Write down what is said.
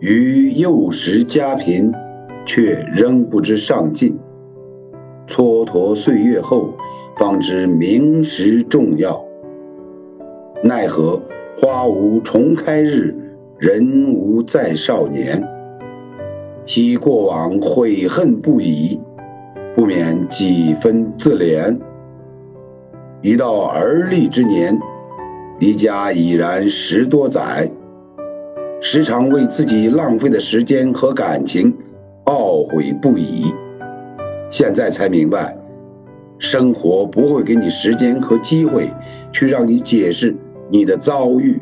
于幼时家贫，却仍不知上进。蹉跎岁月后，方知明时重要。奈何花无重开日，人无再少年。昔过往悔恨不已，不免几分自怜。一到而立之年，离家已然十多载，时常为自己浪费的时间和感情懊悔不已。现在才明白，生活不会给你时间和机会去让你解释你的遭遇。